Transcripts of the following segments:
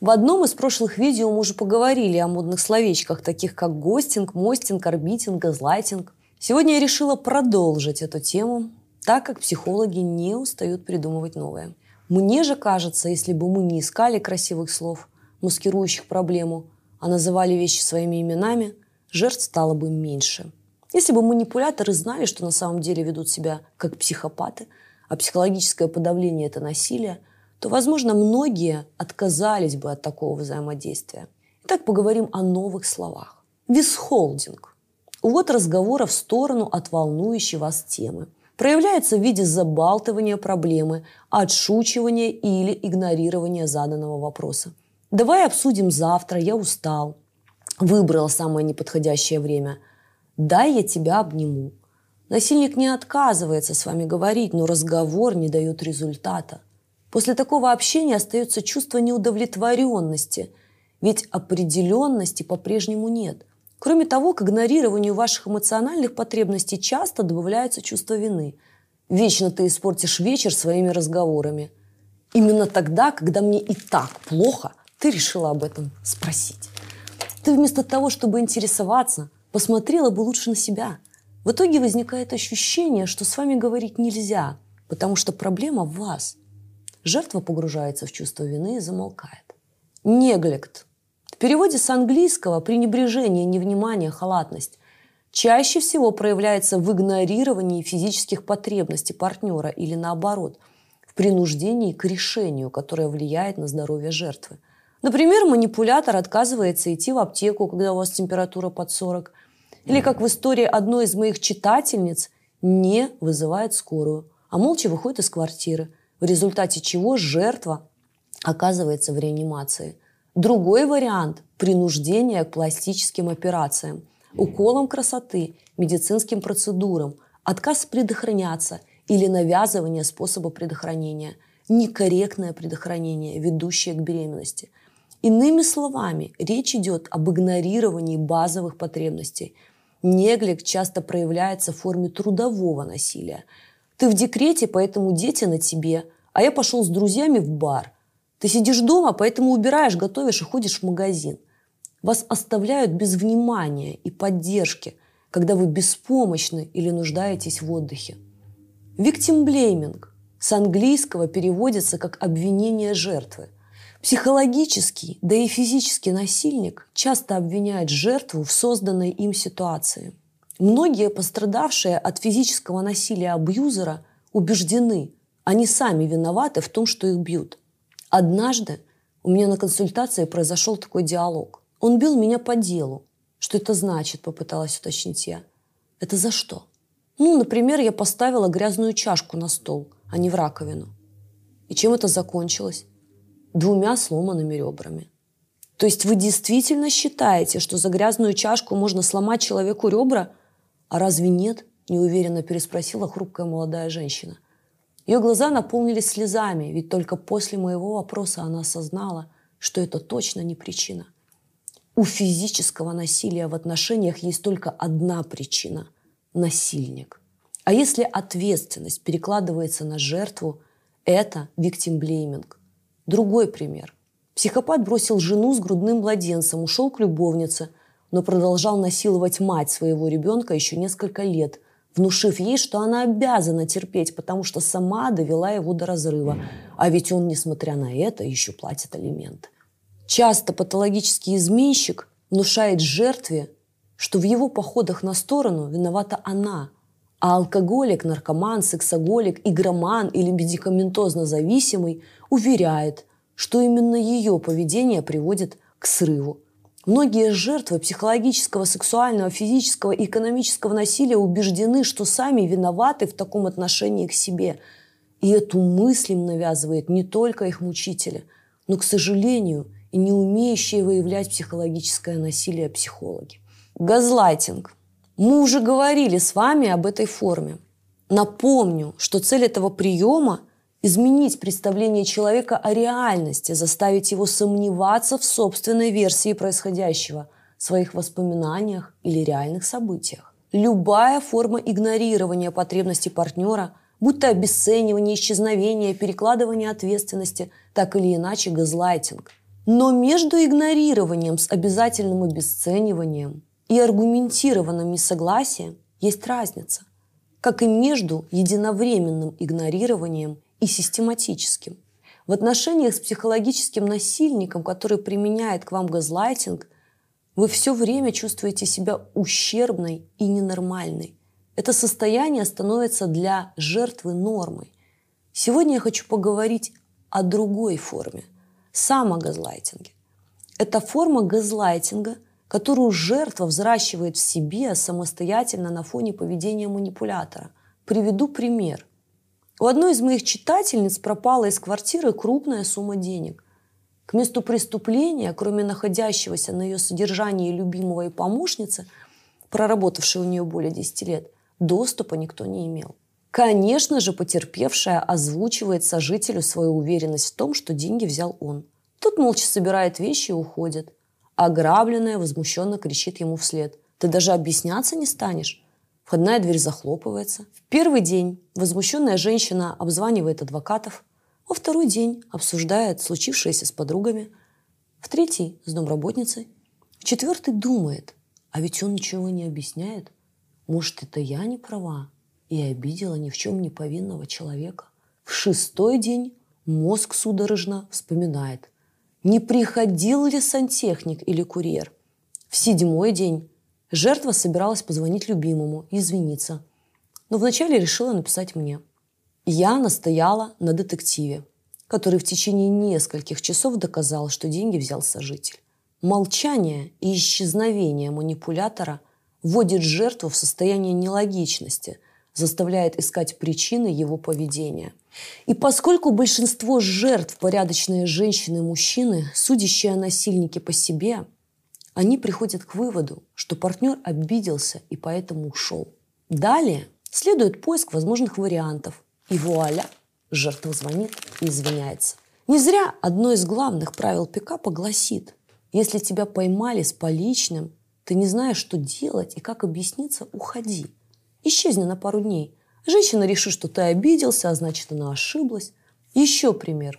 В одном из прошлых видео мы уже поговорили о модных словечках, таких как гостинг, мостинг, орбитинг, газлайтинг. Сегодня я решила продолжить эту тему, так как психологи не устают придумывать новое. Мне же кажется, если бы мы не искали красивых слов, маскирующих проблему, а называли вещи своими именами, жертв стало бы меньше. Если бы манипуляторы знали, что на самом деле ведут себя как психопаты, а психологическое подавление – это насилие, то, возможно, многие отказались бы от такого взаимодействия. Итак, поговорим о новых словах. Висхолдинг. Увод разговора в сторону от волнующей вас темы. Проявляется в виде забалтывания проблемы, отшучивания или игнорирования заданного вопроса. Давай обсудим завтра, я устал. Выбрала самое неподходящее время. Дай я тебя обниму. Насильник не отказывается с вами говорить, но разговор не дает результата. После такого общения остается чувство неудовлетворенности, ведь определенности по-прежнему нет. Кроме того, к игнорированию ваших эмоциональных потребностей часто добавляется чувство вины. Вечно ты испортишь вечер своими разговорами. Именно тогда, когда мне и так плохо, ты решила об этом спросить. Ты вместо того, чтобы интересоваться, посмотрела бы лучше на себя. В итоге возникает ощущение, что с вами говорить нельзя, потому что проблема в вас. Жертва погружается в чувство вины и замолкает. Неглект. В переводе с английского пренебрежение, невнимание, халатность чаще всего проявляется в игнорировании физических потребностей партнера или наоборот, в принуждении к решению, которое влияет на здоровье жертвы – Например, манипулятор отказывается идти в аптеку, когда у вас температура под 40. Или, как в истории одной из моих читательниц, не вызывает скорую, а молча выходит из квартиры, в результате чего жертва оказывается в реанимации. Другой вариант – принуждение к пластическим операциям, уколам красоты, медицинским процедурам, отказ предохраняться или навязывание способа предохранения, некорректное предохранение, ведущее к беременности – Иными словами, речь идет об игнорировании базовых потребностей. Неглик часто проявляется в форме трудового насилия. Ты в декрете, поэтому дети на тебе, а я пошел с друзьями в бар. Ты сидишь дома, поэтому убираешь, готовишь и ходишь в магазин. Вас оставляют без внимания и поддержки, когда вы беспомощны или нуждаетесь в отдыхе. Виктимблейминг с английского переводится как обвинение жертвы – Психологический, да и физический насильник часто обвиняет жертву в созданной им ситуации. Многие пострадавшие от физического насилия абьюзера убеждены, они сами виноваты в том, что их бьют. Однажды у меня на консультации произошел такой диалог. Он бил меня по делу. Что это значит, попыталась уточнить я. Это за что? Ну, например, я поставила грязную чашку на стол, а не в раковину. И чем это закончилось? двумя сломанными ребрами. То есть вы действительно считаете, что за грязную чашку можно сломать человеку ребра? А разве нет? Неуверенно переспросила хрупкая молодая женщина. Ее глаза наполнились слезами, ведь только после моего вопроса она осознала, что это точно не причина. У физического насилия в отношениях есть только одна причина – насильник. А если ответственность перекладывается на жертву, это виктимблейминг. Другой пример. Психопат бросил жену с грудным младенцем, ушел к любовнице, но продолжал насиловать мать своего ребенка еще несколько лет, внушив ей, что она обязана терпеть, потому что сама довела его до разрыва. А ведь он, несмотря на это, еще платит алименты. Часто патологический изменщик внушает жертве, что в его походах на сторону виновата она, а алкоголик, наркоман, сексоголик, игроман или медикаментозно зависимый – уверяет, что именно ее поведение приводит к срыву. Многие жертвы психологического, сексуального, физического и экономического насилия убеждены, что сами виноваты в таком отношении к себе. И эту мысль им навязывает не только их мучители, но, к сожалению, и не умеющие выявлять психологическое насилие психологи. Газлайтинг. Мы уже говорили с вами об этой форме. Напомню, что цель этого приема изменить представление человека о реальности, заставить его сомневаться в собственной версии происходящего, своих воспоминаниях или реальных событиях. Любая форма игнорирования потребностей партнера, будь то обесценивание, исчезновение, перекладывание ответственности, так или иначе газлайтинг. Но между игнорированием с обязательным обесцениванием и аргументированным несогласием есть разница, как и между единовременным игнорированием и систематическим. В отношениях с психологическим насильником, который применяет к вам газлайтинг, вы все время чувствуете себя ущербной и ненормальной. Это состояние становится для жертвы нормой. Сегодня я хочу поговорить о другой форме – самогазлайтинге. Это форма газлайтинга, которую жертва взращивает в себе самостоятельно на фоне поведения манипулятора. Приведу пример. У одной из моих читательниц пропала из квартиры крупная сумма денег. К месту преступления, кроме находящегося на ее содержании любимого и помощницы, проработавшей у нее более 10 лет, доступа никто не имел. Конечно же, потерпевшая озвучивает сожителю свою уверенность в том, что деньги взял он. Тот молча собирает вещи и уходит. Ограбленная возмущенно кричит ему вслед. «Ты даже объясняться не станешь?» Входная дверь захлопывается. В первый день возмущенная женщина обзванивает адвокатов. Во второй день обсуждает случившееся с подругами. В третий – с домработницей. В четвертый думает, а ведь он ничего не объясняет. Может, это я не права? и обидела ни в чем не повинного человека. В шестой день мозг судорожно вспоминает, не приходил ли сантехник или курьер. В седьмой день жертва собиралась позвонить любимому и извиниться, но вначале решила написать мне. Я настояла на детективе, который в течение нескольких часов доказал, что деньги взял сожитель. Молчание и исчезновение манипулятора вводит жертву в состояние нелогичности – заставляет искать причины его поведения. И поскольку большинство жертв порядочные женщины и мужчины, судящие о насильнике по себе, они приходят к выводу, что партнер обиделся и поэтому ушел. Далее следует поиск возможных вариантов. И вуаля, жертва звонит и извиняется. Не зря одно из главных правил пикапа гласит, если тебя поймали с поличным, ты не знаешь, что делать и как объясниться, уходи. Исчезни на пару дней. Женщина решит, что ты обиделся, а значит, она ошиблась. Еще пример.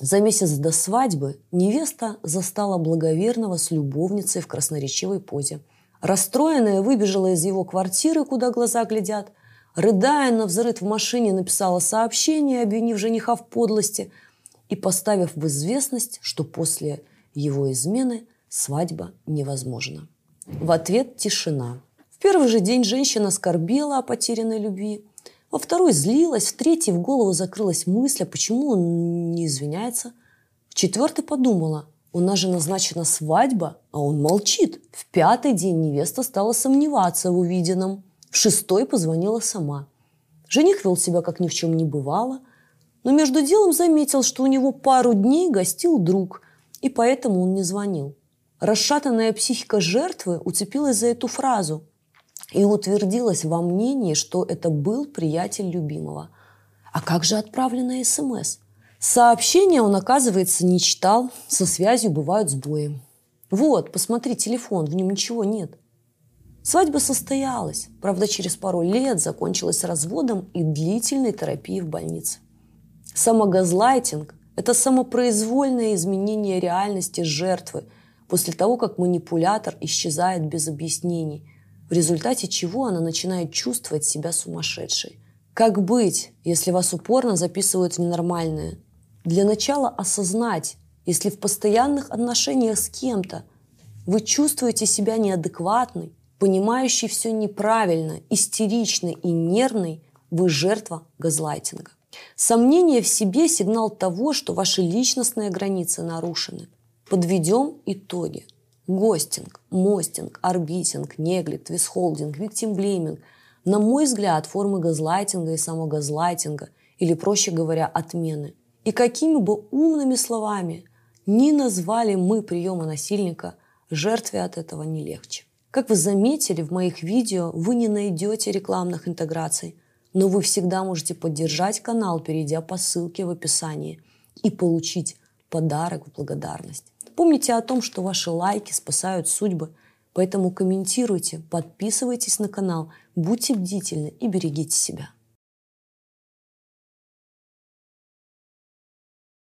За месяц до свадьбы невеста застала благоверного с любовницей в красноречивой позе. Расстроенная выбежала из его квартиры, куда глаза глядят. Рыдая на взрыв в машине, написала сообщение, обвинив жениха в подлости и поставив в известность, что после его измены свадьба невозможна. В ответ тишина. В первый же день женщина скорбела о потерянной любви. Во второй злилась, в третий в голову закрылась мысль, а почему он не извиняется. В четвертый подумала, у нас же назначена свадьба, а он молчит. В пятый день невеста стала сомневаться в увиденном. В шестой позвонила сама. Жених вел себя, как ни в чем не бывало, но между делом заметил, что у него пару дней гостил друг, и поэтому он не звонил. Расшатанная психика жертвы уцепилась за эту фразу – и утвердилась во мнении, что это был приятель любимого. А как же отправленная СМС? Сообщение он, оказывается, не читал, со связью бывают сбои. Вот, посмотри телефон, в нем ничего нет. Свадьба состоялась, правда, через пару лет закончилась разводом и длительной терапией в больнице. Самогазлайтинг – это самопроизвольное изменение реальности жертвы после того, как манипулятор исчезает без объяснений – в результате чего она начинает чувствовать себя сумасшедшей. Как быть, если вас упорно записывают в ненормальное? Для начала осознать, если в постоянных отношениях с кем-то вы чувствуете себя неадекватной, понимающей все неправильно, истеричной и нервной, вы жертва газлайтинга. Сомнение в себе – сигнал того, что ваши личностные границы нарушены. Подведем итоги – Гостинг, мостинг, орбитинг, неглит, висхолдинг, виктимблейминг – на мой взгляд, формы газлайтинга и самогазлайтинга, или, проще говоря, отмены. И какими бы умными словами ни назвали мы приемы насильника, жертве от этого не легче. Как вы заметили в моих видео, вы не найдете рекламных интеграций, но вы всегда можете поддержать канал, перейдя по ссылке в описании и получить подарок в благодарность. Помните о том, что ваши лайки спасают судьбы, поэтому комментируйте, подписывайтесь на канал, будьте бдительны и берегите себя.